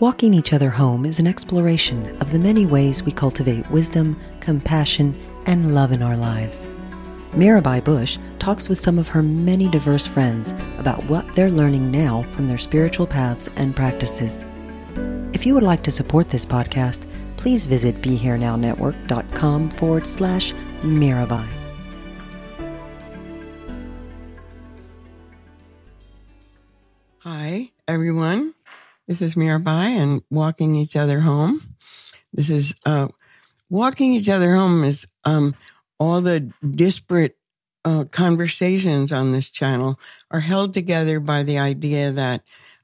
Walking each other home is an exploration of the many ways we cultivate wisdom, compassion, and love in our lives. Mirabai Bush talks with some of her many diverse friends about what they're learning now from their spiritual paths and practices. If you would like to support this podcast, please visit BeHereNowNetwork.com forward slash Mirabai. Hi, everyone. This is Mirabai and Walking Each Other Home. This is uh, Walking Each Other Home is um, all the disparate uh, conversations on this channel are held together by the idea that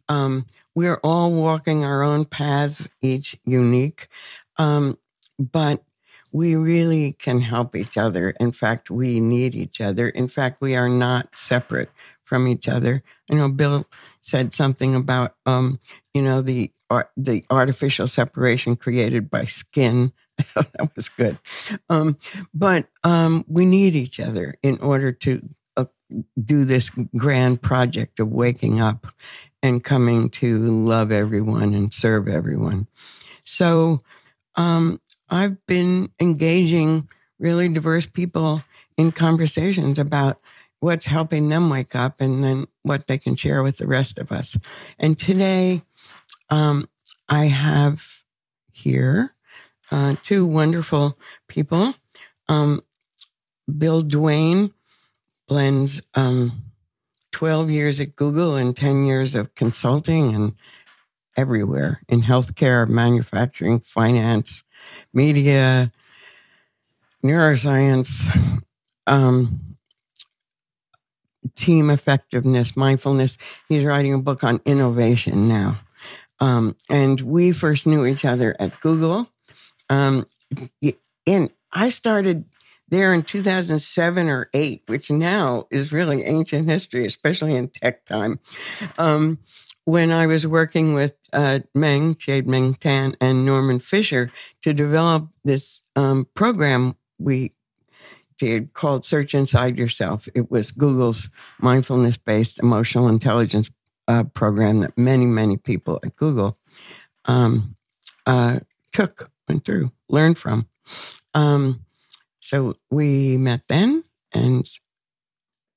um, we're all walking our own paths, each unique, um, but we really can help each other. In fact, we need each other. In fact, we are not separate from each other. I know Bill said something about, um, you know, the the artificial separation created by skin. that was good. Um, but um, we need each other in order to uh, do this grand project of waking up and coming to love everyone and serve everyone. So um, I've been engaging really diverse people in conversations about what's helping them wake up and then what they can share with the rest of us. And today, um, I have here uh, two wonderful people. Um, Bill Duane blends um, 12 years at Google and 10 years of consulting and everywhere in healthcare, manufacturing, finance, media, neuroscience, um, team effectiveness, mindfulness. He's writing a book on innovation now. Um, and we first knew each other at Google. Um, and I started there in 2007 or 8, which now is really ancient history, especially in tech time. Um, when I was working with uh, Meng, Chade-Meng Tan, and Norman Fischer to develop this um, program we did called Search Inside Yourself. It was Google's mindfulness based emotional intelligence uh, program that many, many people at Google um, uh, took, went through, learned from. Um, so we met then and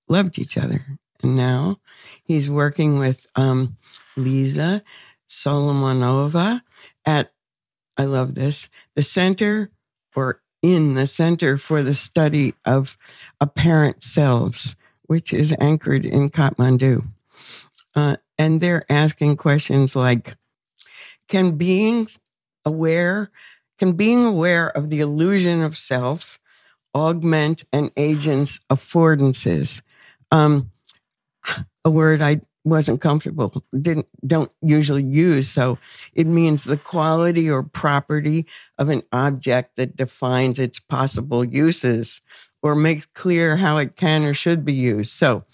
loved each other. And now he's working with um, Lisa Solomonova at, I love this, the Center or in the Center for the Study of Apparent Selves, which is anchored in Kathmandu. Uh, and they're asking questions like Can being aware, can being aware of the illusion of self augment an agent's affordances. Um, a word I wasn't comfortable, didn't don't usually use. So it means the quality or property of an object that defines its possible uses or makes clear how it can or should be used. So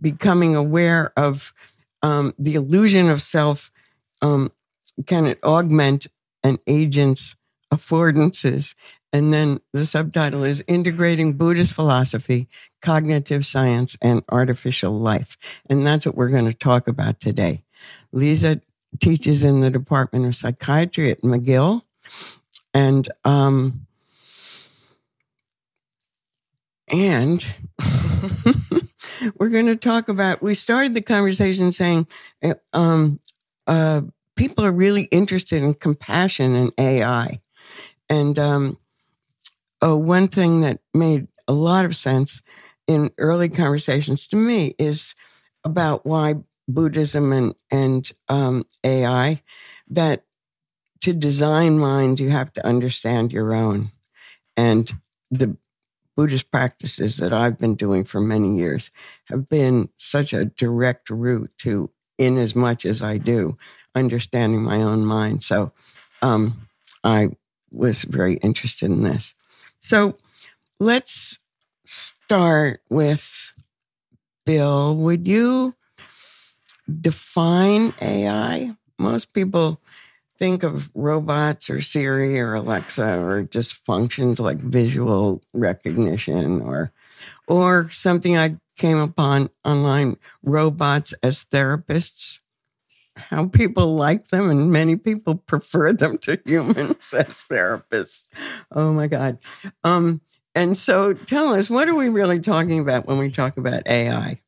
becoming aware of um, the illusion of self um, can it augment an agent's affordances and then the subtitle is Integrating Buddhist Philosophy, Cognitive Science, and Artificial Life. And that's what we're going to talk about today. Lisa teaches in the Department of Psychiatry at McGill. And, um, and we're going to talk about. We started the conversation saying, uh, um, uh, people are really interested in compassion and AI, and um, oh, one thing that made a lot of sense in early conversations to me is about why Buddhism and and um, AI that to design minds you have to understand your own, and the Buddhist practices that I've been doing for many years have been such a direct route to, in as much as I do, understanding my own mind. So um, I was very interested in this. So let's start with Bill. Would you define AI? Most people think of robots or Siri or Alexa or just functions like visual recognition or or something I came upon online robots as therapists how people like them and many people prefer them to humans as therapists oh my god um and so tell us what are we really talking about when we talk about ai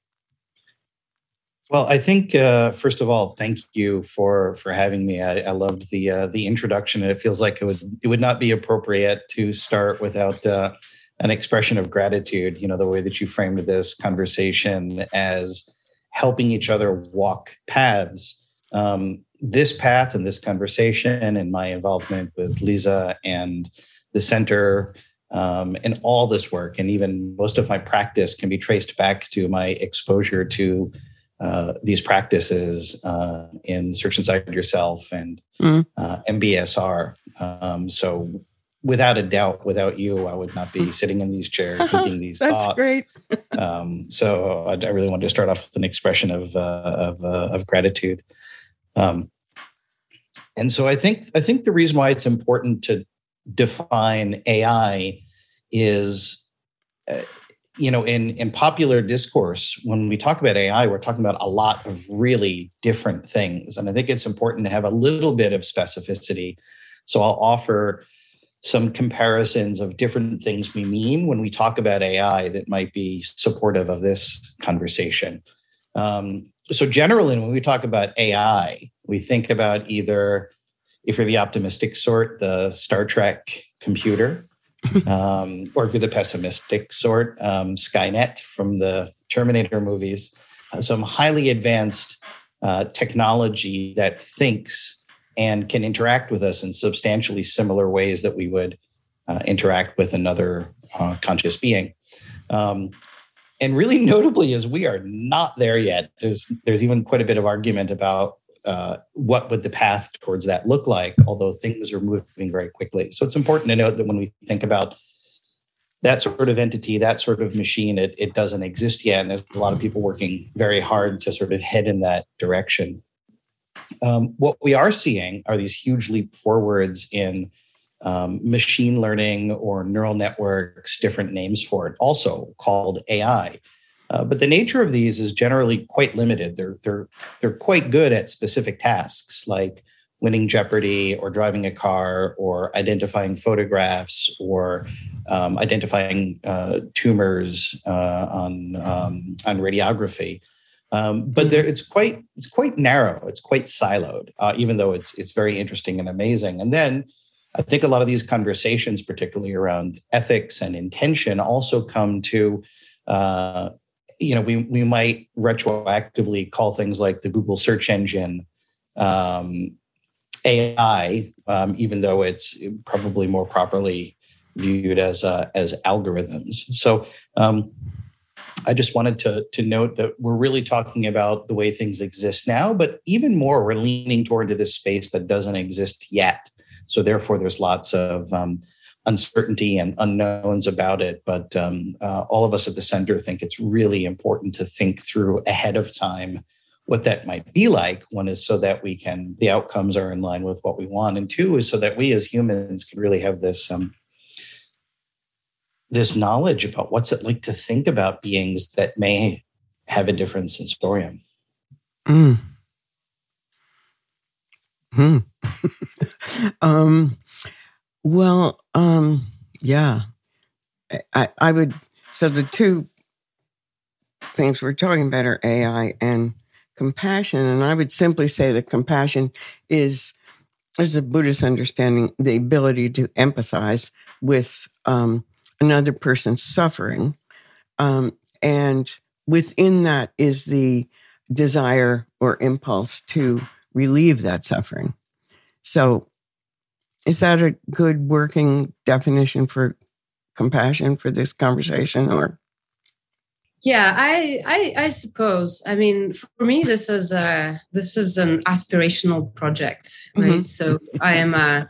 well, I think uh, first of all, thank you for for having me. I, I loved the uh, the introduction, and it feels like it would it would not be appropriate to start without uh, an expression of gratitude. You know, the way that you framed this conversation as helping each other walk paths. Um, this path and this conversation, and my involvement with Lisa and the center um, and all this work, and even most of my practice can be traced back to my exposure to uh, these practices uh, in Search Inside Yourself and mm. uh, MBSR. Um, so, without a doubt, without you, I would not be sitting in these chairs thinking these That's thoughts. great. um, so, I, I, really wanted to start off with an expression of uh, of, uh, of, gratitude. Um, and so, I think I think the reason why it's important to define AI is uh, you know in in popular discourse when we talk about ai we're talking about a lot of really different things. And i think it's important to have a little bit of specificity. So i'll offer some comparisons of different things we mean when we talk about ai that might be supportive of this conversation. Um, so generally when we talk about ai we think about either if you're the optimistic sort the star trek computer um, or if you're the pessimistic sort, um, Skynet from the Terminator movies, uh, some highly advanced uh, technology that thinks and can interact with us in substantially similar ways that we would uh, interact with another uh, conscious being. Um, and really notably is we are not there yet. There's there's even quite a bit of argument about uh, what would the path towards that look like, although things are moving very quickly. So it's important to note that when we think about that sort of entity, that sort of machine, it, it doesn't exist yet. And there's a lot of people working very hard to sort of head in that direction. Um, what we are seeing are these huge leap forwards in um, machine learning or neural networks, different names for it, also called AI. Uh, but the nature of these is generally quite limited. They're they're they're quite good at specific tasks like winning Jeopardy or driving a car or identifying photographs or um, identifying uh, tumors uh, on um, on radiography. Um, but there, it's quite it's quite narrow. It's quite siloed, uh, even though it's it's very interesting and amazing. And then I think a lot of these conversations, particularly around ethics and intention, also come to uh, you know, we we might retroactively call things like the Google search engine um, AI, um, even though it's probably more properly viewed as uh, as algorithms. So um, I just wanted to to note that we're really talking about the way things exist now, but even more, we're leaning toward into this space that doesn't exist yet. So therefore, there's lots of um, uncertainty and unknowns about it. But um, uh, all of us at the center think it's really important to think through ahead of time what that might be like. One is so that we can, the outcomes are in line with what we want. And two is so that we as humans can really have this. Um, this knowledge about what's it like to think about beings that may have a different sensorium. Mm. Hmm. um, well, um, yeah, I, I would. So the two things we're talking about are AI and compassion. And I would simply say that compassion is, as a Buddhist understanding, the ability to empathize with um, another person's suffering. Um, and within that is the desire or impulse to relieve that suffering. So, is that a good working definition for compassion for this conversation or? Yeah, I, I, I suppose. I mean, for me, this is a this is an aspirational project, right? Mm-hmm. So I am a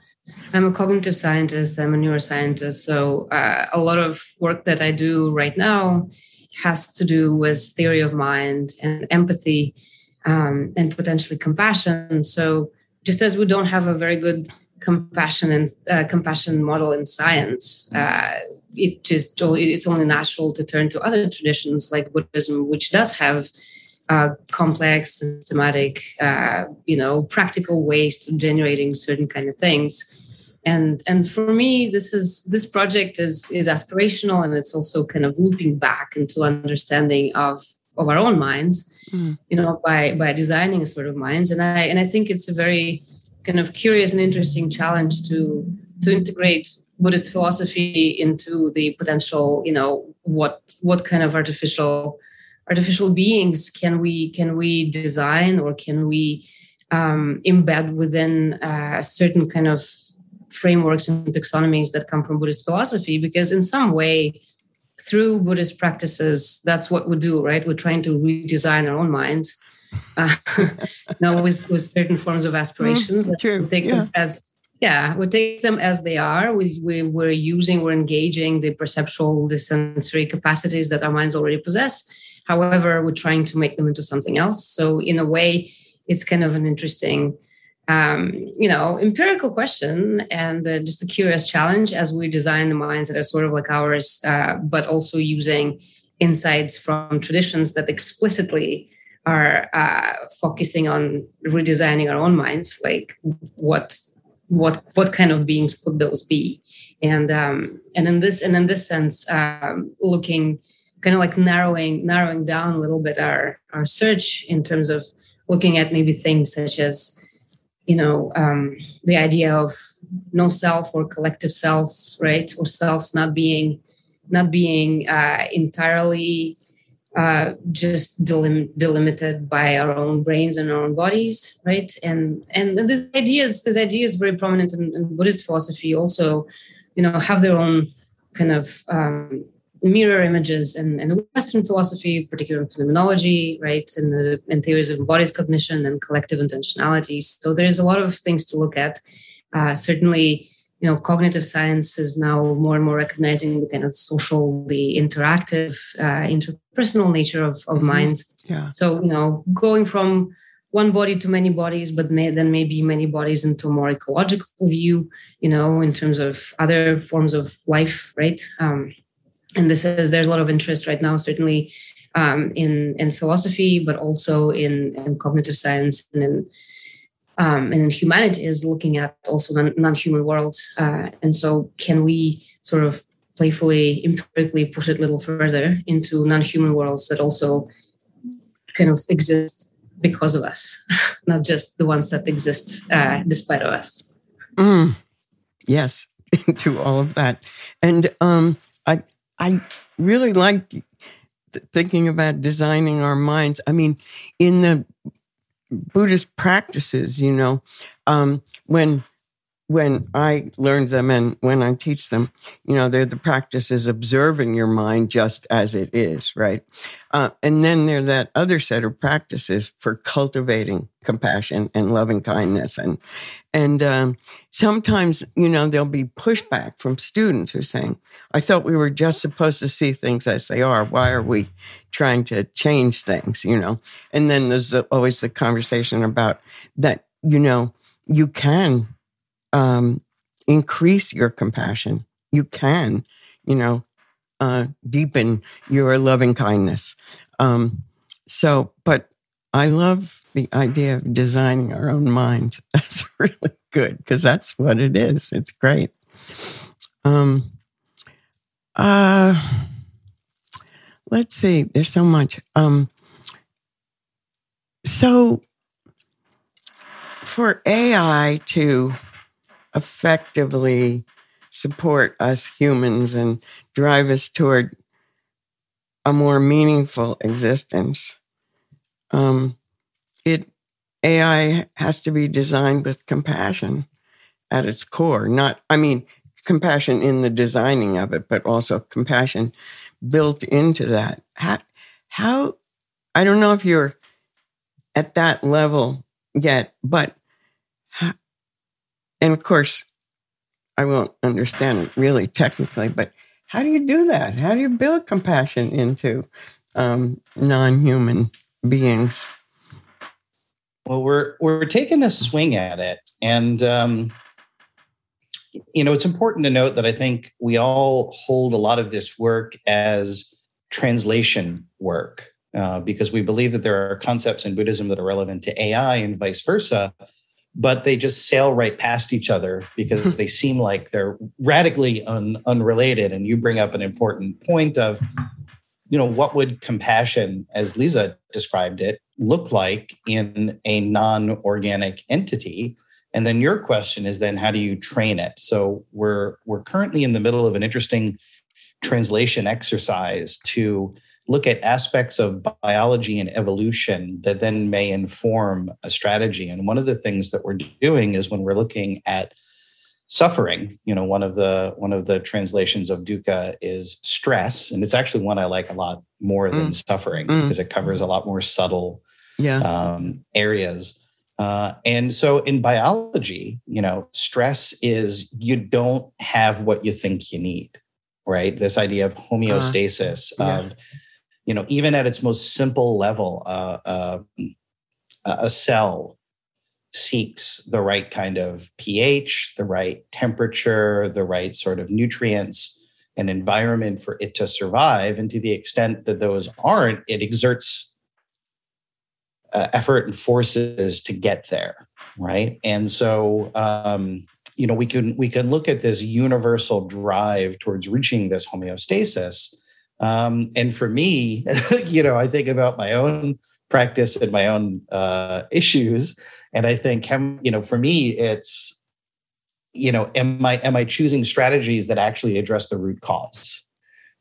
I'm a cognitive scientist. I'm a neuroscientist. So uh, a lot of work that I do right now has to do with theory of mind and empathy um, and potentially compassion. So just as we don't have a very good compassion and uh, compassion model in science, uh, it's only natural to turn to other traditions like Buddhism, which does have uh, complex, systematic, uh, you know, practical ways to generating certain kind of things. And and for me, this is this project is is aspirational, and it's also kind of looping back into understanding of of our own minds, mm. you know, by by designing sort of minds. And I and I think it's a very kind of curious and interesting challenge to to integrate Buddhist philosophy into the potential, you know, what what kind of artificial artificial beings can we can we design or can we um, embed within uh, certain kind of frameworks and taxonomies that come from Buddhist philosophy? Because in some way, through Buddhist practices, that's what we do, right? We're trying to redesign our own minds, uh, know, with, with certain forms of aspirations. Mm, true. Take yeah. them as yeah, we take them as they are. We, we we're using, we're engaging the perceptual, the sensory capacities that our minds already possess. However, we're trying to make them into something else. So in a way, it's kind of an interesting um, you know, empirical question and uh, just a curious challenge as we design the minds that are sort of like ours, uh, but also using insights from traditions that explicitly are uh, focusing on redesigning our own minds, like what what what kind of beings could those be, and um, and in this and in this sense, um, looking kind of like narrowing narrowing down a little bit our our search in terms of looking at maybe things such as you know um, the idea of no self or collective selves right? Or selves not being not being uh, entirely uh, just delim- delimited by our own brains and our own bodies right? And and this idea is this idea is very prominent in, in buddhist philosophy also you know have their own kind of um, mirror images and, and Western philosophy, particularly in phenomenology, right, and the and theories of embodied cognition and collective intentionality. So there's a lot of things to look at. Uh, certainly, you know, cognitive science is now more and more recognizing the kind of social, the interactive, uh, interpersonal nature of, of mm-hmm. minds. Yeah. So you know, going from one body to many bodies, but may, then maybe many bodies into a more ecological view, you know, in terms of other forms of life, right? Um, and this is there's a lot of interest right now certainly um, in in philosophy but also in, in cognitive science and in um, and in humanity is looking at also non, human worlds. Uh, and so can we sort of playfully empirically push it a little further into non-human worlds that also kind of exist because of us not just the ones that exist uh, despite of us. Mm. yes to all of that. And um, I, I really like thinking about designing our minds. I mean, in the Buddhist practices, you know, um, when when I learned them and when I teach them, you know, they're the practices observing your mind just as it is, right? Uh, and then there that other set of practices for cultivating compassion and loving kindness, and and um, sometimes, you know, there'll be pushback from students who are saying, "I thought we were just supposed to see things as they are. Why are we trying to change things?" You know, and then there's always the conversation about that. You know, you can um, increase your compassion. You can, you know, uh, deepen your loving kindness. Um, so, but I love the idea of designing our own minds. That's really good because that's what it is. It's great. Um, uh, let's see. There's so much. Um, so for AI to effectively support us humans and drive us toward a more meaningful existence, um, it AI has to be designed with compassion at its core. Not, I mean, compassion in the designing of it, but also compassion built into that. How, how I don't know if you're at that level yet, but and of course, I won't understand it really technically, but how do you do that? How do you build compassion into um, non-human beings? Well, we're we're taking a swing at it, and um, you know, it's important to note that I think we all hold a lot of this work as translation work uh, because we believe that there are concepts in Buddhism that are relevant to AI and vice versa, but they just sail right past each other because they seem like they're radically un- unrelated. And you bring up an important point of, you know, what would compassion, as Lisa described it, look like in a non organic entity? And then your question is then how do you train it? So we're we're currently in the middle of an interesting translation exercise to look at aspects of biology and evolution that then may inform a strategy. And one of the things that we're doing is when we're looking at suffering, you know, one of the one of the translations of dukkha is stress, and it's actually one I like a lot more than mm. suffering mm. because it covers a lot more subtle yeah. um, areas. Uh, and so in biology, you know, stress is you don't have what you think you need, right? This idea of homeostasis, uh, yeah. of, you know, even at its most simple level, uh, uh, a cell seeks the right kind of pH, the right temperature, the right sort of nutrients and environment for it to survive. And to the extent that those aren't, it exerts uh, effort and forces to get there right and so um, you know we can we can look at this universal drive towards reaching this homeostasis um, and for me you know i think about my own practice and my own uh, issues and i think you know for me it's you know am i am i choosing strategies that actually address the root cause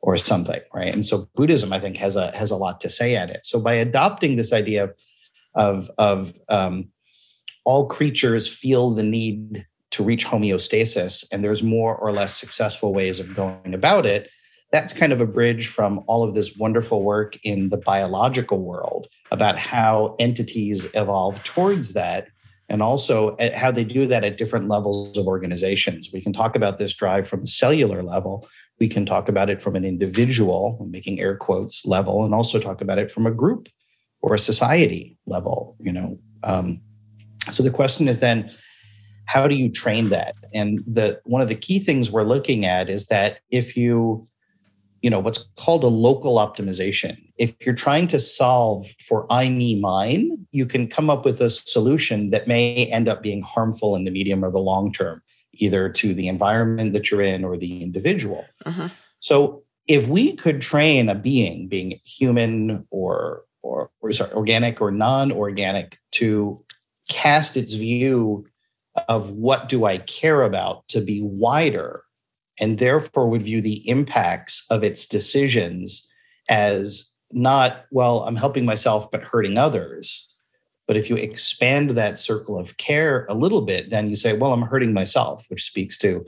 or something right and so buddhism i think has a has a lot to say at it so by adopting this idea of of um, all creatures feel the need to reach homeostasis, and there's more or less successful ways of going about it. That's kind of a bridge from all of this wonderful work in the biological world about how entities evolve towards that and also how they do that at different levels of organizations. We can talk about this drive from a cellular level. We can talk about it from an individual, making air quotes level, and also talk about it from a group or a society level you know um, so the question is then how do you train that and the one of the key things we're looking at is that if you you know what's called a local optimization if you're trying to solve for i me mine you can come up with a solution that may end up being harmful in the medium or the long term either to the environment that you're in or the individual uh-huh. so if we could train a being being human or or, or sorry, organic or non-organic to cast its view of what do I care about to be wider and therefore would view the impacts of its decisions as not, well, I'm helping myself, but hurting others. But if you expand that circle of care a little bit, then you say, well, I'm hurting myself, which speaks to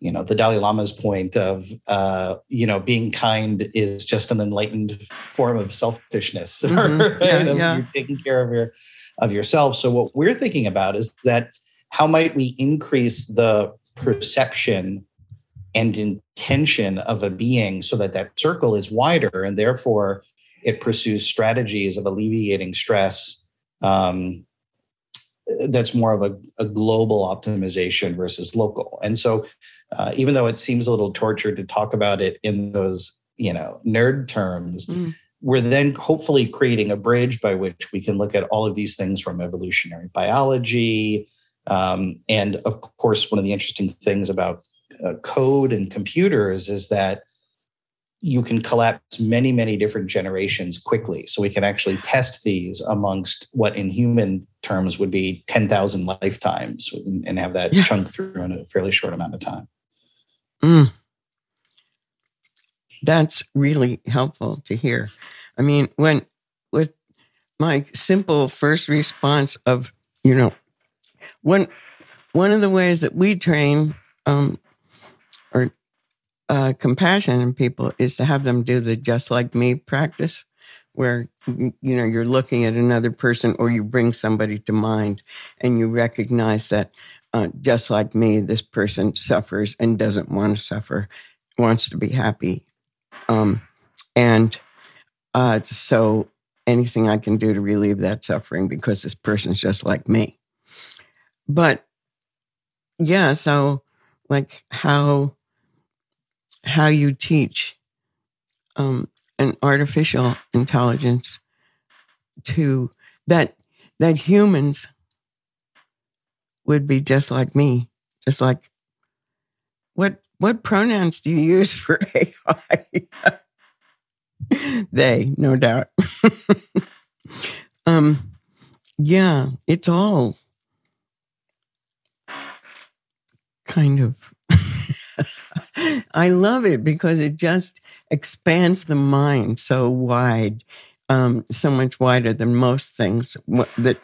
you know the dalai lama's point of uh, you know being kind is just an enlightened form of selfishness mm-hmm. right? yeah, yeah. you're taking care of your of yourself so what we're thinking about is that how might we increase the perception and intention of a being so that that circle is wider and therefore it pursues strategies of alleviating stress um, that's more of a, a, global optimization versus local. And so, uh, even though it seems a little tortured to talk about it in those, you know, nerd terms, mm. we're then hopefully creating a bridge by which we can look at all of these things from evolutionary biology. Um, and of course, one of the interesting things about uh, code and computers is that you can collapse many, many different generations quickly. So we can actually test these amongst what in human terms would be 10,000 lifetimes and have that yeah. chunk through in a fairly short amount of time. Mm. That's really helpful to hear. I mean, when with my simple first response of, you know, one one of the ways that we train um, or uh, compassion in people is to have them do the just like me practice, where you know you're looking at another person or you bring somebody to mind and you recognize that uh, just like me, this person suffers and doesn't want to suffer, wants to be happy, um, and uh, so anything I can do to relieve that suffering because this person's just like me. But yeah, so like how how you teach um, an artificial intelligence to that that humans would be just like me, just like what what pronouns do you use for AI? they, no doubt. um, yeah, it's all kind of I love it because it just expands the mind so wide, um, so much wider than most things that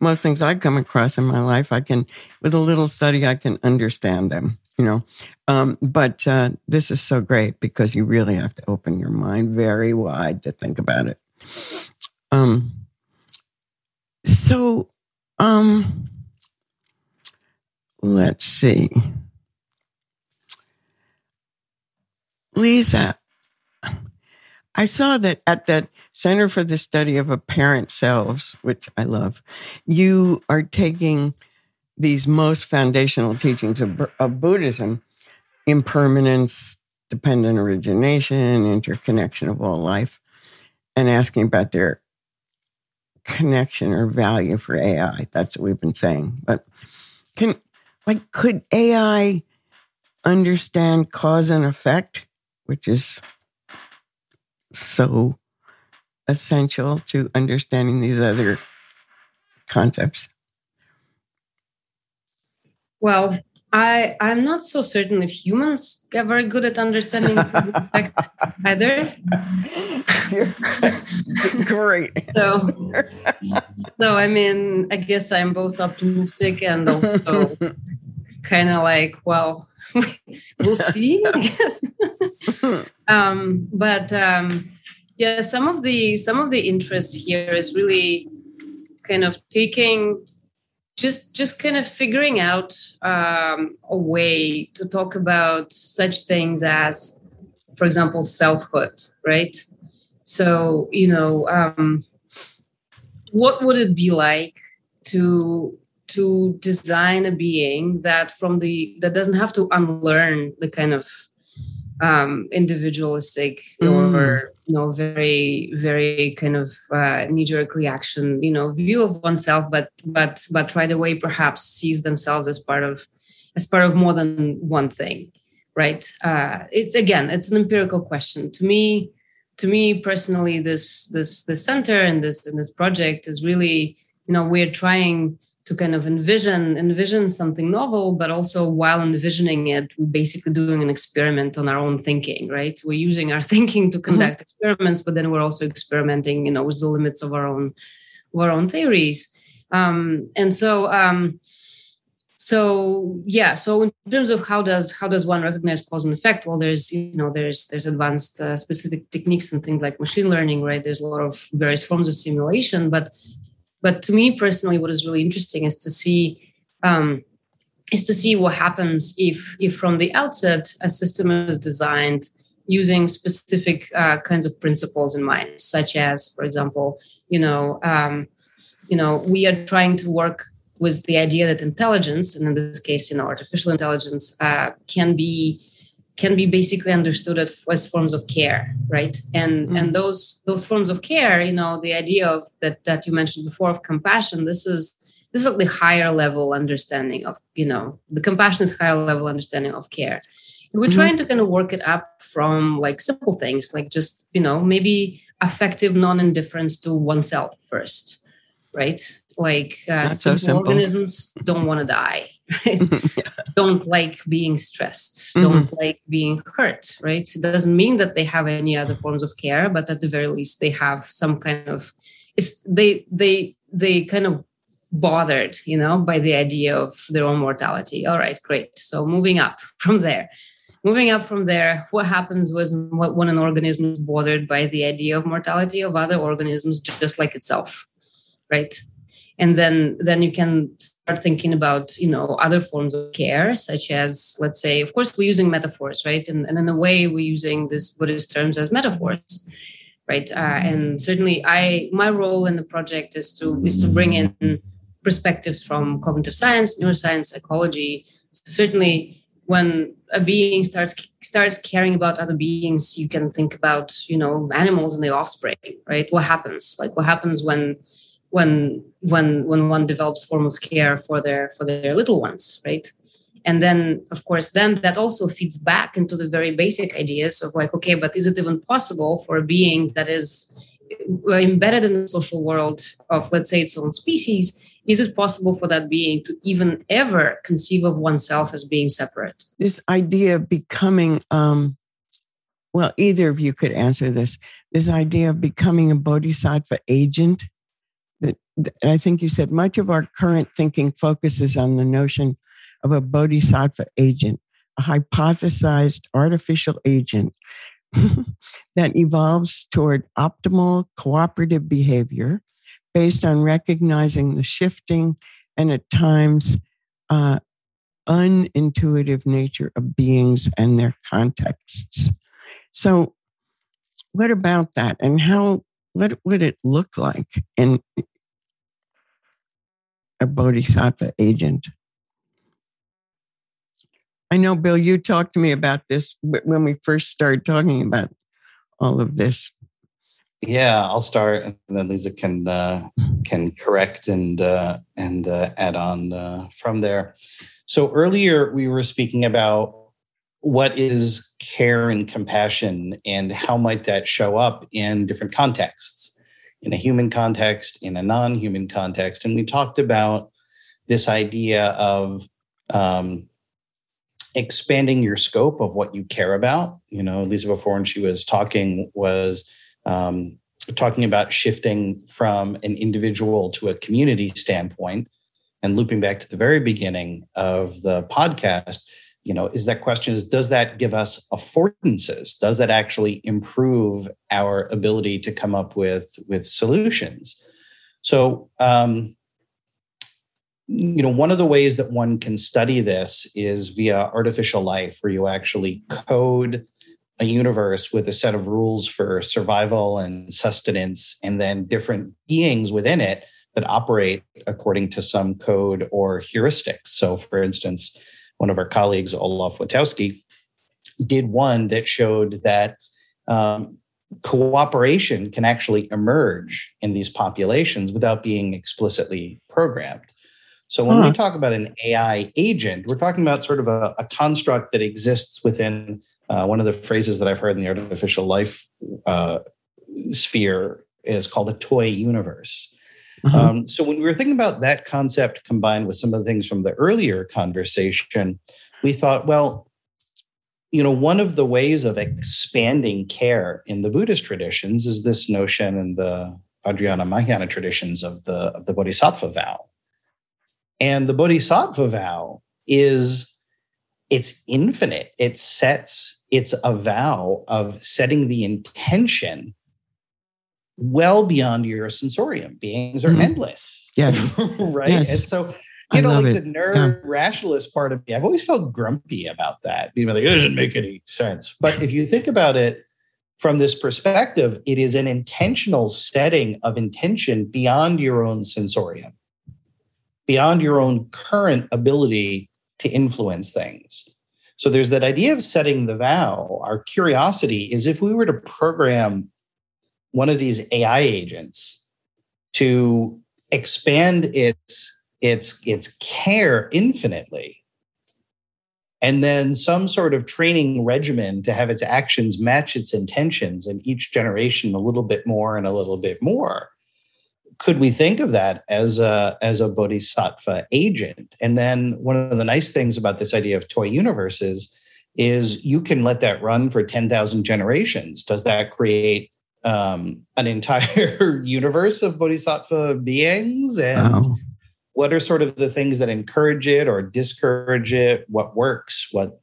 most things I come across in my life. I can, with a little study, I can understand them. You know, um, but uh, this is so great because you really have to open your mind very wide to think about it. Um, so, um, let's see. Lisa, I saw that at the Center for the Study of Apparent Selves, which I love, you are taking these most foundational teachings of, of Buddhism impermanence, dependent origination, interconnection of all life, and asking about their connection or value for AI. That's what we've been saying. But can like could AI understand cause and effect? Which is so essential to understanding these other concepts? Well, I I'm not so certain if humans are very good at understanding effect either. great. so, so I mean, I guess I'm both optimistic and also kind of like, well, we'll see, I guess. um, but um, yeah, some of the some of the interest here is really kind of taking just just kind of figuring out um, a way to talk about such things as, for example, selfhood, right? So you know, um, what would it be like to to design a being that from the that doesn't have to unlearn the kind of um, individualistic mm. or you know very very kind of uh, knee-jerk reaction you know view of oneself but but but right away perhaps sees themselves as part of as part of more than one thing right uh, it's again it's an empirical question to me to me personally this this this center and this and this project is really you know we're trying to kind of envision envision something novel but also while envisioning it we're basically doing an experiment on our own thinking right we're using our thinking to mm-hmm. conduct mm-hmm. experiments but then we're also experimenting you know with the limits of our own of our own theories um, and so um, so yeah so in terms of how does how does one recognize cause and effect well there's you know there's there's advanced uh, specific techniques and things like machine learning right there's a lot of various forms of simulation but but to me personally, what is really interesting is to see um, is to see what happens if if from the outset a system is designed using specific uh, kinds of principles in mind, such as, for example, you know, um, you know, we are trying to work with the idea that intelligence, and in this case, you know, artificial intelligence, uh, can be can be basically understood as forms of care right and mm-hmm. and those those forms of care you know the idea of that that you mentioned before of compassion this is this is like the higher level understanding of you know the compassion is higher level understanding of care we're mm-hmm. trying to kind of work it up from like simple things like just you know maybe affective non-indifference to oneself first right like uh, simple, so simple organisms don't want to die. don't like being stressed. Mm-hmm. don't like being hurt right? It doesn't mean that they have any other forms of care but at the very least they have some kind of it's they they they kind of bothered you know by the idea of their own mortality. All right great. So moving up from there. Moving up from there what happens was when an organism is bothered by the idea of mortality of other organisms just like itself right and then then you can start thinking about you know other forms of care such as let's say of course we're using metaphors right? And, and in a way we're using this buddhist terms as metaphors right? Uh, and certainly i my role in the project is to is to bring in perspectives from cognitive science neuroscience psychology. So certainly when a being starts starts caring about other beings you can think about you know animals and the offspring right? What happens? Like what happens when when when when one develops form of care for their for their little ones right? And then of course then that also feeds back into the very basic ideas of like okay but is it even possible for a being that is embedded in the social world of let's say its own species is it possible for that being to even ever conceive of oneself as being separate? This idea of becoming um well either of you could answer this. This idea of becoming a bodhisattva agent that i think you said much of our current thinking focuses on the notion of a bodhisattva agent a hypothesized artificial agent that evolves toward optimal cooperative behavior based on recognizing the shifting and at times uh, unintuitive nature of beings and their contexts. So, what about that, and how? What would it look like in a bodhisattva agent? I know, Bill, you talked to me about this when we first started talking about all of this. Yeah, I'll start, and then Lisa can uh, can correct and uh, and uh, add on uh, from there. So earlier we were speaking about what is care and compassion, and how might that show up in different contexts, in a human context, in a non-human context, and we talked about this idea of um, expanding your scope of what you care about. You know, Lisa before when she was talking was um, talking about shifting from an individual to a community standpoint and looping back to the very beginning of the podcast you know is that question is does that give us affordances does that actually improve our ability to come up with with solutions so um, you know one of the ways that one can study this is via artificial life where you actually code a universe with a set of rules for survival and sustenance, and then different beings within it that operate according to some code or heuristics. So, for instance, one of our colleagues, Olaf Witkowski, did one that showed that um, cooperation can actually emerge in these populations without being explicitly programmed. So when huh. we talk about an AI agent, we're talking about sort of a, a construct that exists within uh, one of the phrases that I've heard in the artificial life uh, sphere is called a toy universe. Uh-huh. Um, so when we were thinking about that concept combined with some of the things from the earlier conversation, we thought, well, you know, one of the ways of expanding care in the Buddhist traditions is this notion in the Vajrayana Mahayana traditions of the of the Bodhisattva vow. And the Bodhisattva vow is it's infinite. It sets, it's a vow of setting the intention well beyond your sensorium. Beings are mm-hmm. endless. Yes. right. Yes. And so, you know, like it. the nerd yeah. rationalist part of me, I've always felt grumpy about that. Being like, it doesn't make any sense. But if you think about it from this perspective, it is an intentional setting of intention beyond your own sensorium, beyond your own current ability to influence things. So there's that idea of setting the vow. Our curiosity is if we were to program one of these AI agents to expand its its its care infinitely. And then some sort of training regimen to have its actions match its intentions and each generation a little bit more and a little bit more. Could we think of that as a as a bodhisattva agent? And then one of the nice things about this idea of toy universes is you can let that run for 10,000 generations. Does that create um, an entire universe of bodhisattva beings and wow. what are sort of the things that encourage it or discourage it? What works what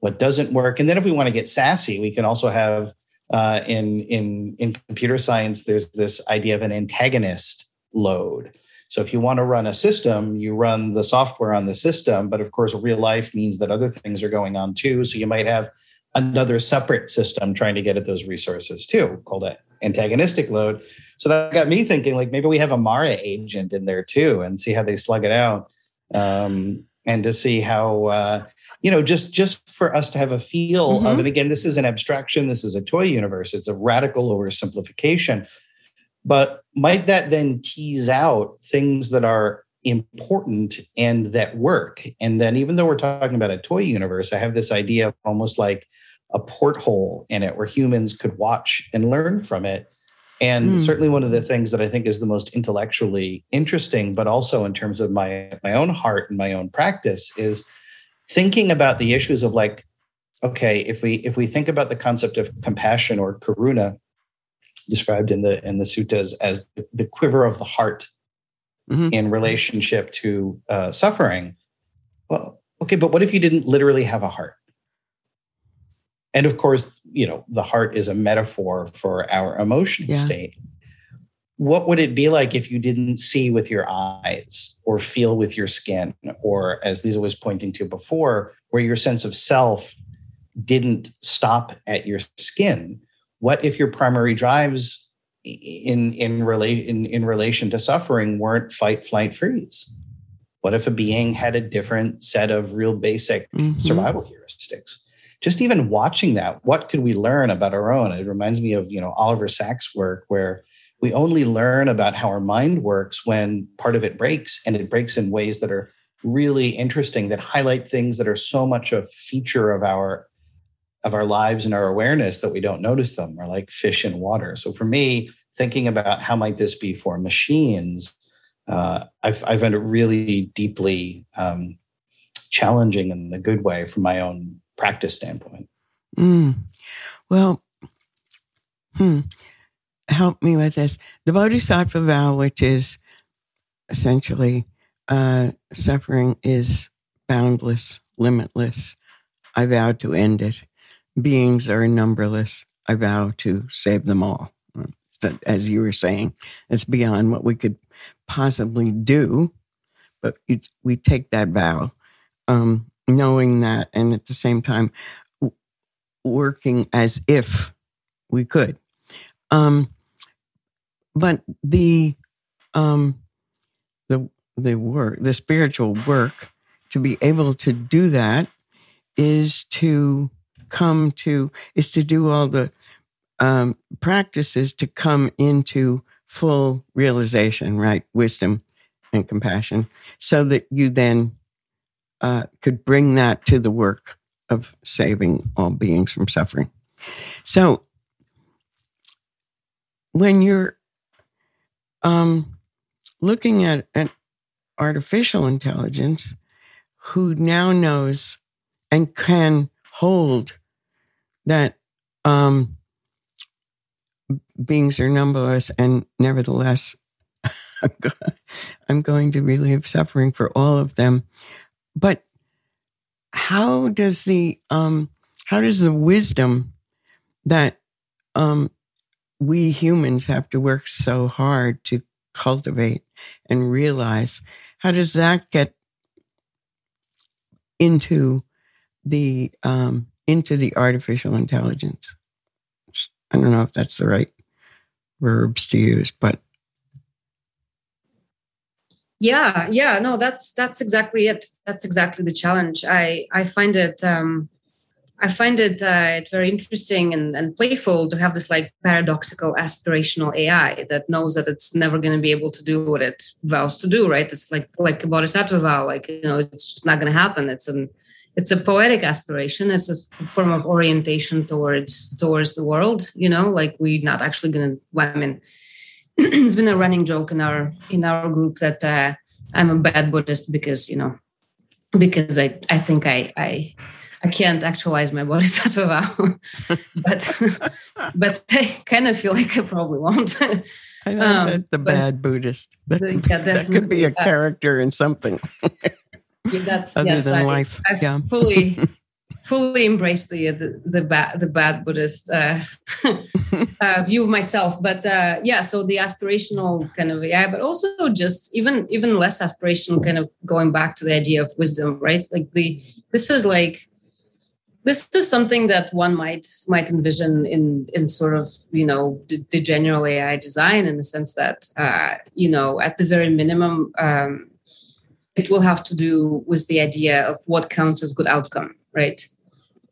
what doesn't work? And then if we want to get sassy we can also have uh, in in in computer science there's this idea of an antagonist load. So if you want to run a system you run the software on the system but of course real life means that other things are going on too. So you might have another separate system trying to get at those resources too, called an antagonistic load. So that got me thinking, like maybe we have a Mara agent in there too, and see how they slug it out, um, and to see how uh, you know just just for us to have a feel mm-hmm. of it. Again, this is an abstraction. This is a toy universe. It's a radical oversimplification. But might that then tease out things that are important and that work. And then, even though we're talking about a toy universe, I have this idea of almost like a porthole in it where humans could watch and learn from it. And mm. certainly, one of the things that I think is the most intellectually interesting, but also in terms of my my own heart and my own practice, is thinking about the issues of like, okay, if we if we think about the concept of compassion or karuna, described in the in the suttas as the quiver of the heart mm-hmm. in relationship to uh, suffering. Well, okay, but what if you didn't literally have a heart? And of course, you know, the heart is a metaphor for our emotional yeah. state. What would it be like if you didn't see with your eyes or feel with your skin, or as Liza was pointing to before, where your sense of self didn't stop at your skin? What if your primary drives in in relate in, in relation to suffering weren't fight flight freeze what if a being had a different set of real basic mm-hmm. survival heuristics just even watching that what could we learn about our own it reminds me of you know oliver sacks work where we only learn about how our mind works when part of it breaks and it breaks in ways that are really interesting that highlight things that are so much a feature of our of our lives and our awareness that we don't notice them are like fish in water. So for me, thinking about how might this be for machines, uh, I've, I find it really deeply um, challenging in the good way from my own practice standpoint. Mm. Well, hmm, help me with this. The Bodhisattva vow, which is essentially uh, suffering is boundless, limitless. I vow to end it beings are numberless. I vow to save them all. As you were saying, it's beyond what we could possibly do, but we take that vow, um, knowing that, and at the same time, working as if we could. Um, but the um, the the work, the spiritual work, to be able to do that is to come to is to do all the um, practices to come into full realization, right? Wisdom and compassion, so that you then uh, could bring that to the work of saving all beings from suffering. So, when you're um, looking at an artificial intelligence who now knows and can hold that um, beings are numberless, and nevertheless, I'm going to relieve suffering for all of them. But how does the um, how does the wisdom that um, we humans have to work so hard to cultivate and realize how does that get into the um, into the artificial intelligence. I don't know if that's the right verbs to use, but yeah, yeah, no, that's that's exactly it. That's exactly the challenge. I I find it um, I find it uh, very interesting and, and playful to have this like paradoxical aspirational AI that knows that it's never going to be able to do what it vows to do. Right? It's like like a bodhisattva vow. Like you know, it's just not going to happen. It's an it's a poetic aspiration it's a form of orientation towards towards the world you know like we're not actually gonna well, i mean it's been a running joke in our in our group that uh, i'm a bad buddhist because you know because i i think i i I can't actualize my bodhisattva vow, but but I kind of feel like I probably won't. I know um, that the bad Buddhist. That, could, yeah, that could be a character in something. yeah, that's other yes, than I, life. I yeah. fully fully embrace the the, the bad the bad Buddhist uh, uh, view of myself. But uh, yeah, so the aspirational kind of yeah, but also just even even less aspirational, kind of going back to the idea of wisdom, right? Like the this is like this is something that one might might envision in in sort of you know the, the general AI design in the sense that uh, you know at the very minimum um, it will have to do with the idea of what counts as good outcome, right?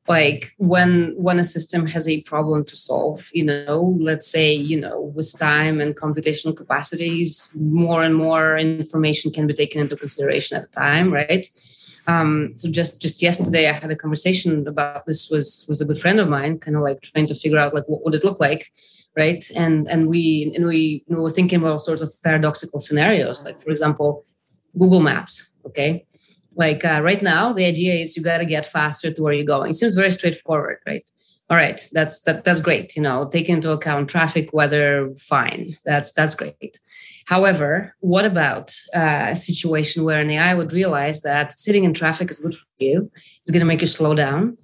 Like when when a system has a problem to solve, you know, let's say you know with time and computational capacities, more and more information can be taken into consideration at a time, right? Um, so just just yesterday, I had a conversation about this was was a good friend of mine, kind of like trying to figure out like what would it look like, right? And and we and we, we were thinking about all sorts of paradoxical scenarios, like for example, Google Maps. Okay, like uh, right now, the idea is you got to get faster to where you're going. It seems very straightforward, right? All right, that's that that's great. You know, take into account traffic, weather, fine. That's that's great. However, what about uh, a situation where an AI would realize that sitting in traffic is good for you? It's going to make you slow down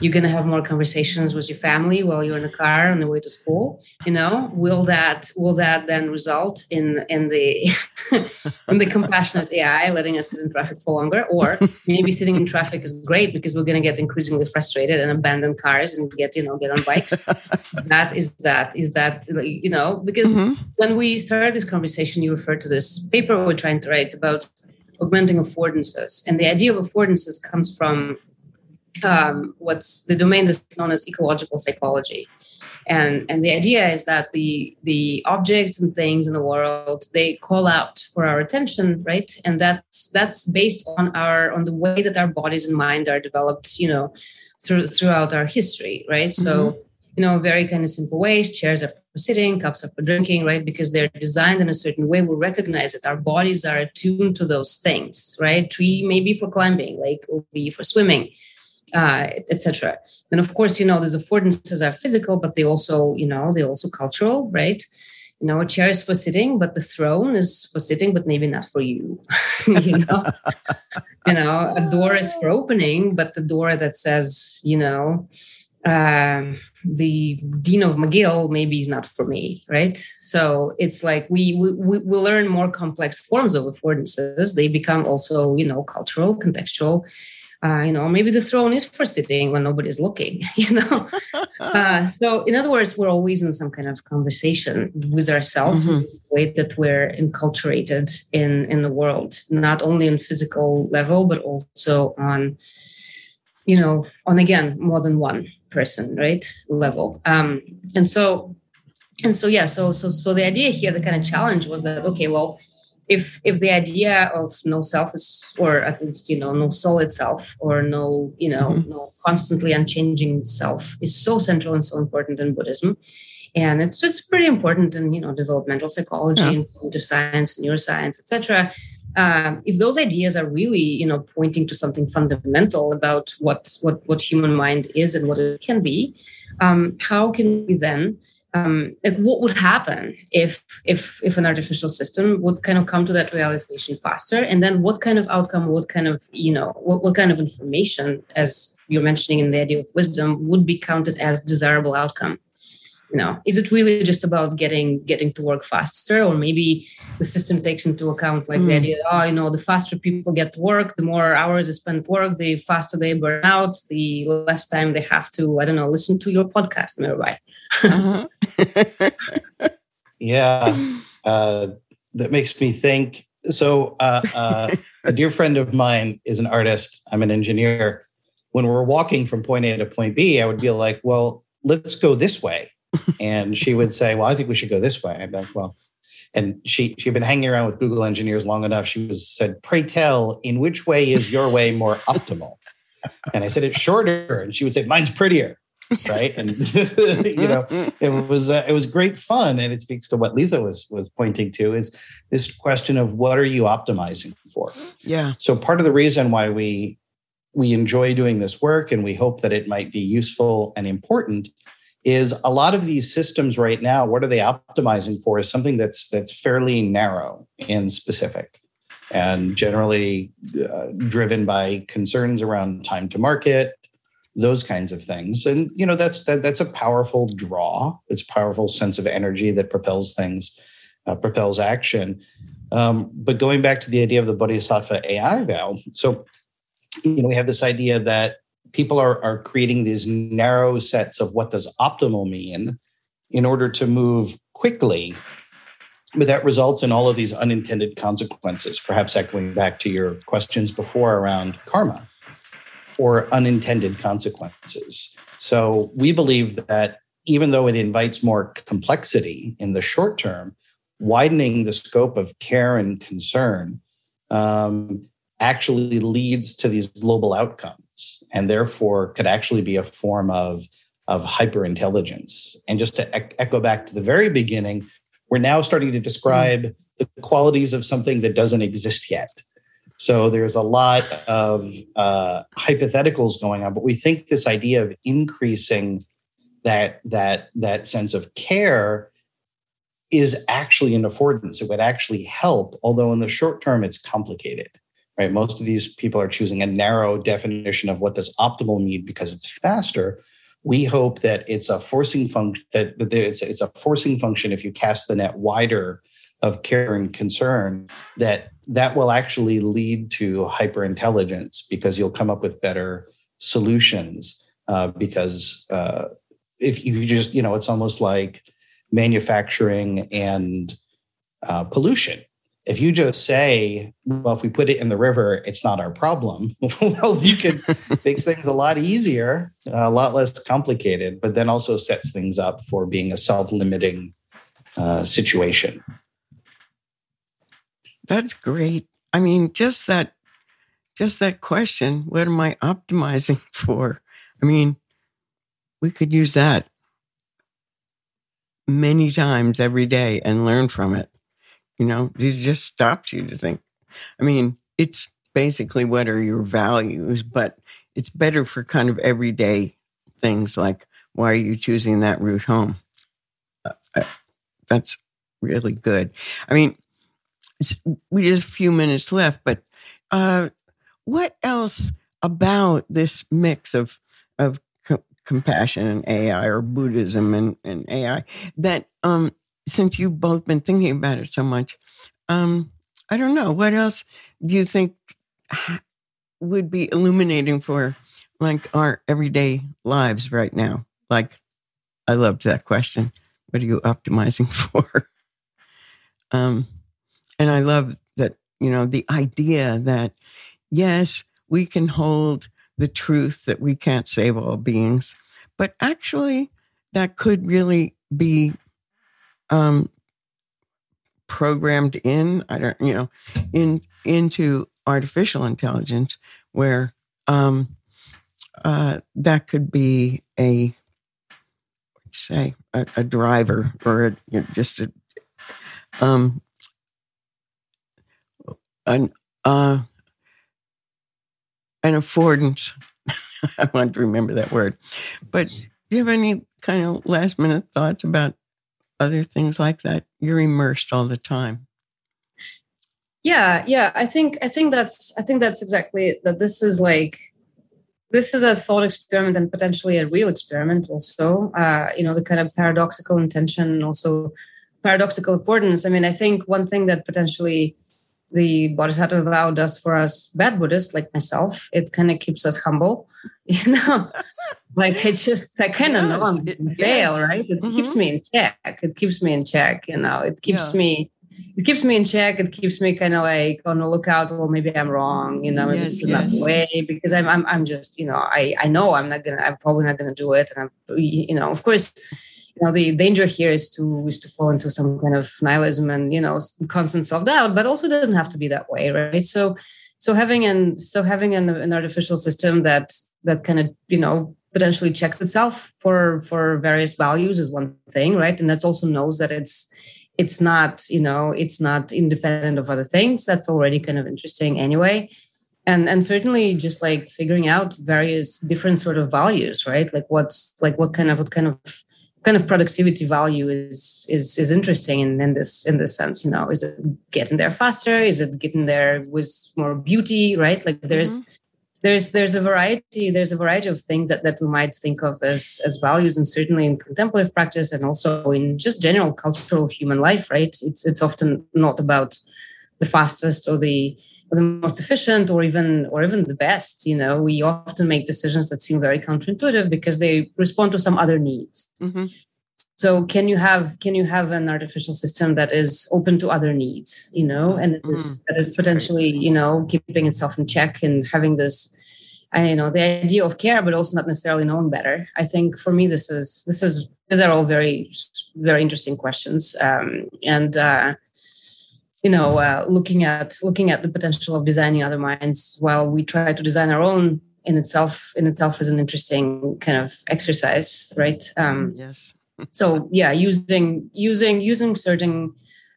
you're going to have more conversations with your family while you're in the car on the way to school you know? Will that will that then result in in the in the compassionate ai letting us sit in traffic for longer? Or maybe sitting in traffic is great because we're going to get increasingly frustrated and abandon cars and get you know get on bikes. That is that is that you know because mm-hmm. when we started this conversation you referred to this paper we're trying to write about augmenting affordances. And the idea of affordances comes from um, what's the domain that's known as ecological psychology. And and the idea is that the the objects and things in the world they call out for our attention right? And that's that's based on our on the way that our bodies and mind are developed you know through, throughout our history right? Mm-hmm. so you know very kind of simple ways chairs are for sitting cups are for drinking right? Because they're designed in a certain way we recognize that our bodies are attuned to those things right? Tree maybe for climbing like will be for swimming uh, etc. And of course, you know, these affordances are physical, but they also, you know, they're also cultural, right? You know, a chair is for sitting, but the throne is for sitting, but maybe not for you. you know, you know, a door is for opening, but the door that says, you know, um, the dean of McGill maybe is not for me, right? So it's like we, we we learn more complex forms of affordances. They become also, you know, cultural, contextual, uh, you know, maybe the throne is for sitting when nobody's looking, you know. uh, so, in other words, we're always in some kind of conversation with ourselves, mm-hmm. with the way that we're enculturated in in the world, not only in physical level, but also on, you know, on again more than one person, right? Level. Um, and so, and so, yeah. So, so, so the idea here, the kind of challenge was that okay, well if if the idea of no self is or at least you know no soul itself or no you know mm-hmm. no constantly unchanging self is so central and so important in buddhism and it's it's pretty important in you know developmental psychology yeah. and cognitive science neuroscience etc um, if those ideas are really you know pointing to something fundamental about what what what human mind is and what it can be um, how can we then um, like what would happen if if if an artificial system would kind of come to that realization faster and then what kind of outcome what kind of you know what, what kind of information as you're mentioning in the idea of wisdom would be counted as desirable outcome you know is it really just about getting getting to work faster or maybe the system takes into account like mm. the hmm. idea oh you know the faster people get to work the more hours they spend at work the faster they burn out the less time they have to i don't know listen to your podcast Mirabai. Uh-huh. yeah, uh, that makes me think. So, uh, uh, a dear friend of mine is an artist. I'm an engineer. When we're walking from point A to point B, I would be like, "Well, let's go this way," and she would say, "Well, I think we should go this way." I'd be like, "Well." And she she'd been hanging around with Google engineers long enough. She was said, "Pray tell, in which way is your way more optimal?" and I said, it's shorter. And she would say, mine's prettier. Right. And, you know, it was, uh, it was great fun. And it speaks to what Liza was, was pointing to is this question of what are you optimizing for? Yeah. So part of the reason why we, we enjoy doing this work and we hope that it might be useful and important is a lot of these systems right now what are they optimizing for is something that's that's fairly narrow and specific and generally uh, driven by concerns around time to market those kinds of things. And you know that's that, that's a powerful draw. It's powerful sense of energy that propels things uh, propels action. Um, but going back to the idea of the bodhisattva ai vow so you know we have this idea that people are, are creating these narrow sets of what does optimal mean in order to move quickly but that results in all of these unintended consequences perhaps echoing back to your questions before around karma or unintended consequences so we believe that even though it invites more complexity in the short term widening the scope of care and concern um, actually leads to these global outcomes and therefore could actually be a form of, of hyper intelligence. And just to e- echo back to the very beginning, we're now starting to describe mm. the qualities of something that doesn't exist yet. So there's a lot of uh, hypotheticals going on, but we think this idea of increasing that that that sense of care is actually an affordance. It would actually help, although in the short term it's complicated right? Most of these people are choosing a narrow definition of what does optimal mean because it's faster. We hope that it's a forcing function that, that it's, it's a forcing function if you cast the net wider of care and concern that that will actually lead to hyperintelligence because you'll come up with better solutions uh, because uh, if you just you know it's almost like manufacturing and uh, pollution if you just say, well, if we put it in the river, it's not our problem, well, you can make things a lot easier, a lot less complicated, but then also sets things up for being a self limiting uh, situation. That's great. I mean, just that, just that question, what am I optimizing for? I mean, we could use that many times every day and learn from it. You know, it just stops you to think. I mean, it's basically what are your values, but it's better for kind of everyday things like why are you choosing that route home? Uh, uh that's really good. I mean, we just a few minutes left, but uh, what else about this mix of of co- compassion and AI or Buddhism and, and AI that um, since you've both been thinking about it so much, um, I don't know what else do you think would be illuminating for like our everyday lives right now? Like, I loved that question. What are you optimizing for? um, and I love that you know the idea that yes, we can hold the truth that we can't save all beings, but actually that could really be um, programmed in, I don't, you know, in into artificial intelligence, where um, uh, that could be a say a, a driver or a, you know, just a um, an uh, an affordance. I want to remember that word, but do you have any kind of last minute thoughts about other things like that? You're immersed all the time. Yeah yeah. I think i think that's i think that's exactly it, that this is like this is a thought experiment and potentially a real experiment also. Uh, you know the kind of paradoxical intention and also paradoxical affordance. I mean i think one thing that potentially the bodhisattva vow does for us bad buddhists like myself it kind of keeps us humble you know like it's just I kind of know I'm fail, right? It mm-hmm. keeps me in check. It keeps me in check, you know. It keeps yeah. me it keeps me in check. It keeps me kind of like on the lookout. Well, maybe I'm wrong, you know. Maybe yes, this is yes. not the way because I'm, I'm, I'm just, you know, I, I know I'm not gonna, I'm probably not gonna do it, and I'm, you know, of course, you know, the danger here is to is to fall into some kind of nihilism and you know constant self doubt, but also doesn't have to be that way, right? So, so having an so having an, an artificial system that that kind of you know potentially checks itself for for various values is one thing right? And that's also knows that it's it's not you know it's not independent of other things. That's already kind of interesting anyway. And and certainly just like figuring out various different sort of values right? Like what's like what kind of what kind of kind of productivity value is is is interesting in, in this in this sense you know is it getting there faster? Is it getting there with more beauty right? Like there's mm-hmm. there's there's a variety there's a variety of things that, that we might think of as as values and certainly in contemplative practice and also in just general cultural human life right? It's it's often not about the fastest or the the most efficient or even or even the best you know we often make decisions that seem very counterintuitive because they respond to some other needs mm-hmm. so can you have can you have an artificial system that is open to other needs you know and mm-hmm. is, that is potentially you know keeping itself in check and having this I you know the idea of care, but also not necessarily knowing better. I think for me, this is this is these are all very very interesting questions, um, and uh, you know uh, looking at looking at the potential of designing other minds while we try to design our own in itself in itself is an interesting kind of exercise right? Um, yes. so yeah using using using certain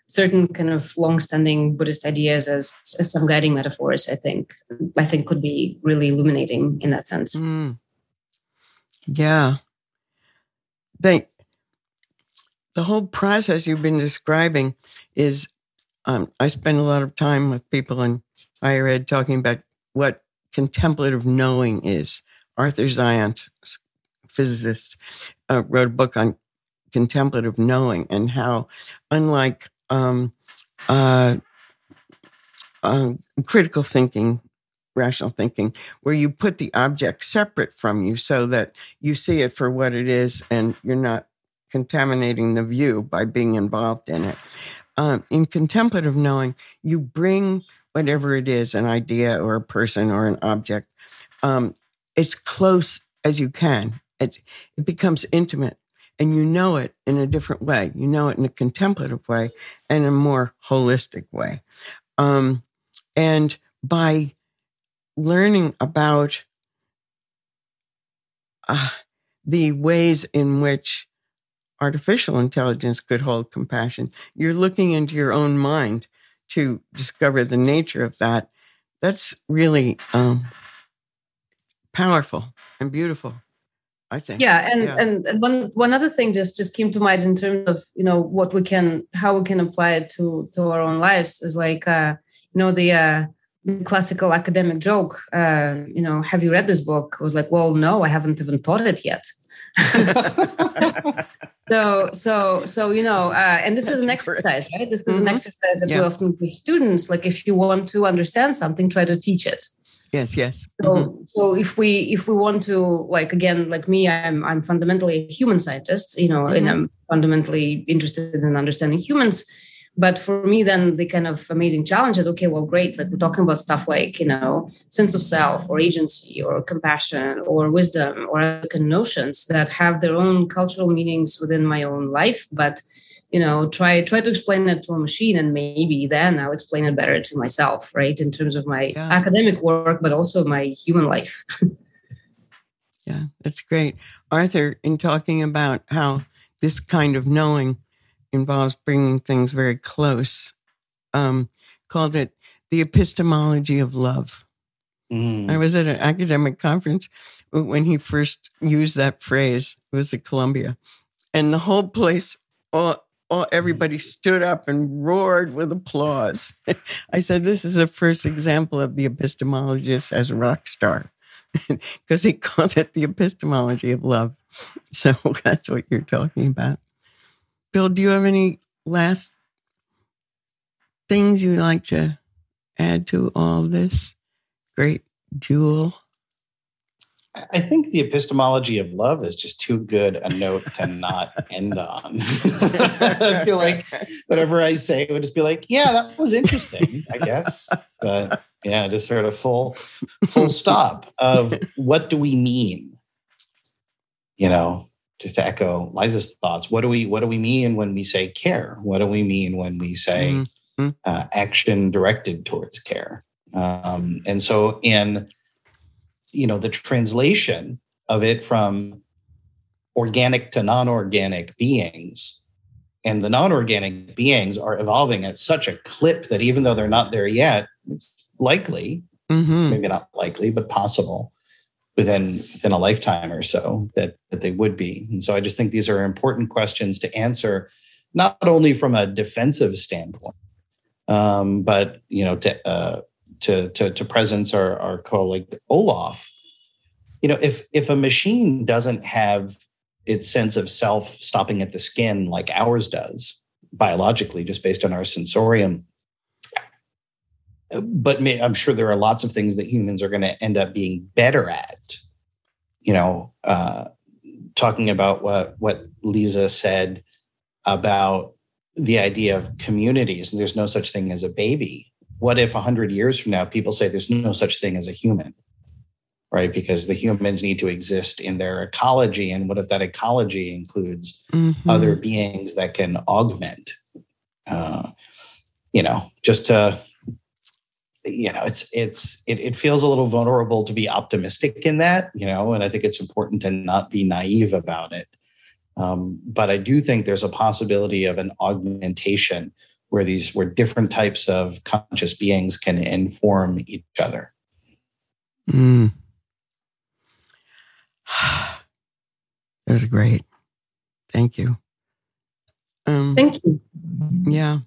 certain kind of long-standing buddhist ideas as, as some guiding metaphors i think i think could be really illuminating in that sense. Mm. yeah. They the whole process you've been describing is um, I spend a lot of time with people in higher ed talking about what contemplative knowing is. Arthur Zajonc, physicist, uh, wrote a book on contemplative knowing and how, unlike um, uh, uh, critical thinking, rational thinking, where you put the object separate from you so that you see it for what it is and you're not contaminating the view by being involved in it um, in contemplative knowing, you bring whatever it is an idea or a person or an object um, as close as you can. It, becomes intimate and you know it in a different way. You know it in a contemplative way and a more holistic way. Um, and by learning about uh, the ways in which artificial intelligence could hold compassion. You're looking into your own mind to discover the nature of that. That's really um, powerful and beautiful. I think. Yeah, and, yeah. and one one other thing just just came to mind in terms of you know what we can how we can apply it to to our own lives is like uh, you know the uh, classical academic joke. Uh, you know, have you read this book? I was like, well, no, I haven't even taught it yet. so so so you know uh, and this That's is an exercise right this is mm-hmm. an exercise that yeah. we often give students like if you want to understand something try to teach it yes yes so mm-hmm. so if we if we want to like again like me i'm i'm fundamentally a human scientist you know mm-hmm. and i'm fundamentally interested in understanding humans but for me then the kind of amazing challenge is okay well great like we're talking about stuff like you know sense of self or agency or compassion or wisdom or other notions that have their own cultural meanings within my own life. But you know try try to explain it to a machine and maybe then i'll explain it better to myself right in terms of my yeah. academic work but also my human life. Yeah that's great. Arthur in talking about how this kind of knowing involves bringing things very close, um, called it the epistemology of love. Mm. I was at an academic conference when he first used that phrase. It was at Columbia, and the whole place, all, all everybody stood up and roared with applause. I said, "This is the first example of the epistemologist as a rock star." because he called it the epistemology of love. So that's what you're talking about. Bill, do you have any last things you'd like to add to all this great jewel? I think the epistemology of love is just too good a note to not end on. I feel like whatever I say it would just be like, yeah, that was interesting, I guess. But yeah, just sort of full full stop of what do we mean? You know, just to echo Liza's thoughts, what do we what do we mean when we say care? What do we mean when we say mm-hmm. uh, action directed towards care? Um, and so, in you know, the translation of it from organic to non-organic beings, and the non-organic beings are evolving at such a clip that even though they're not there yet, it's likely, mm-hmm. maybe not likely, but possible within within a lifetime or so that that they would be. And so I just think these are important questions to answer, not only from a defensive standpoint, um, but you know to uh, to to, to presence our, our colleague Olaf. You know, if if a machine doesn't have its sense of self stopping at the skin like ours does biologically, just based on our sensorium, but may, I'm sure there are lots of things that humans are going to end up being better at. You know, uh, talking about what what Liza said about the idea of communities, and there's no such thing as a baby. What if 100 years from now people say there's no such thing as a human? Right, because the humans need to exist in their ecology, and what if that ecology includes mm-hmm. other beings that can augment? Uh, you know, just to you know it's it's it, it feels a little vulnerable to be optimistic in that you know and i think it's important to not be naive about it. Um, but i do think there's a possibility of an augmentation where these where different types of conscious beings can inform each other. Mm. that was great. Thank you. Um, thank you. yeah.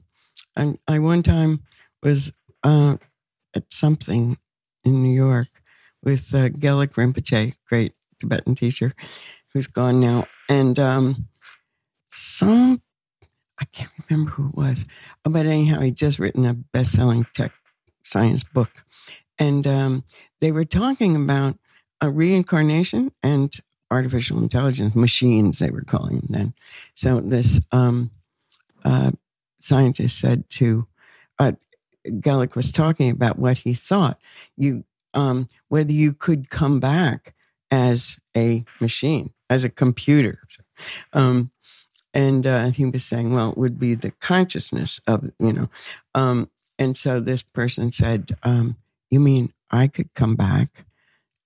I, I one time was uh, at something in New York with uh, Gelek Rinpoche, great Tibetan teacher, who's gone now, and um, some I can't remember who it was, but anyhow, he just written a best-selling tech science book, and um, they were talking about a reincarnation and artificial intelligence machines. They were calling them then. So this um, uh, scientist said to Gelek was talking about what he thought you um, whether you could come back as a machine, as a computer. Um, and uh, he was saying, well, it would be the consciousness of, you know. Um, and so this person said, um, You mean I could come back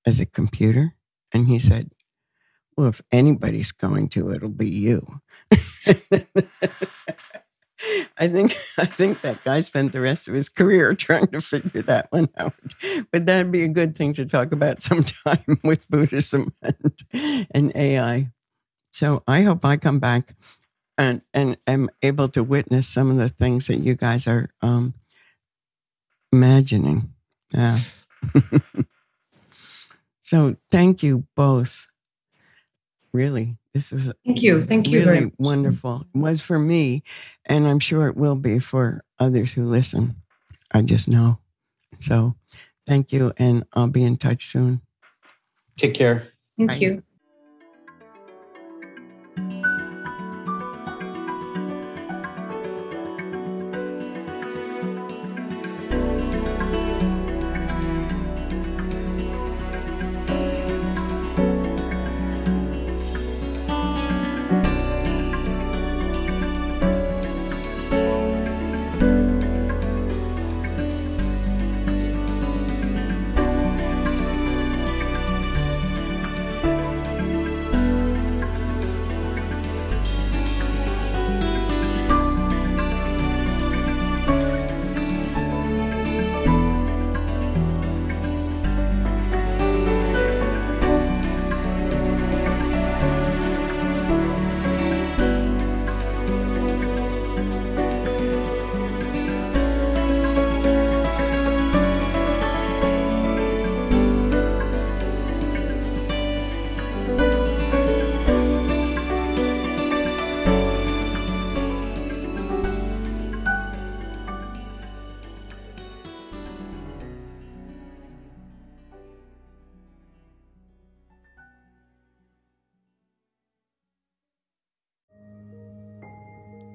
as a computer? And he said, Well, if anybody's going to, it'll be you. I think I think that guy spent the rest of his career trying to figure that one out. But that'd be a good thing to talk about sometime with Buddhism and, and AI. So I hope I come back and and am able to witness some of the things that you guys are um, imagining. Yeah. so thank you both. Really. This was thank you, thank you, really wonderful. It was for me, and I'm sure it will be for others who listen. I just know. So, thank you, and I'll be in touch soon. Take care. Thank Bye. you.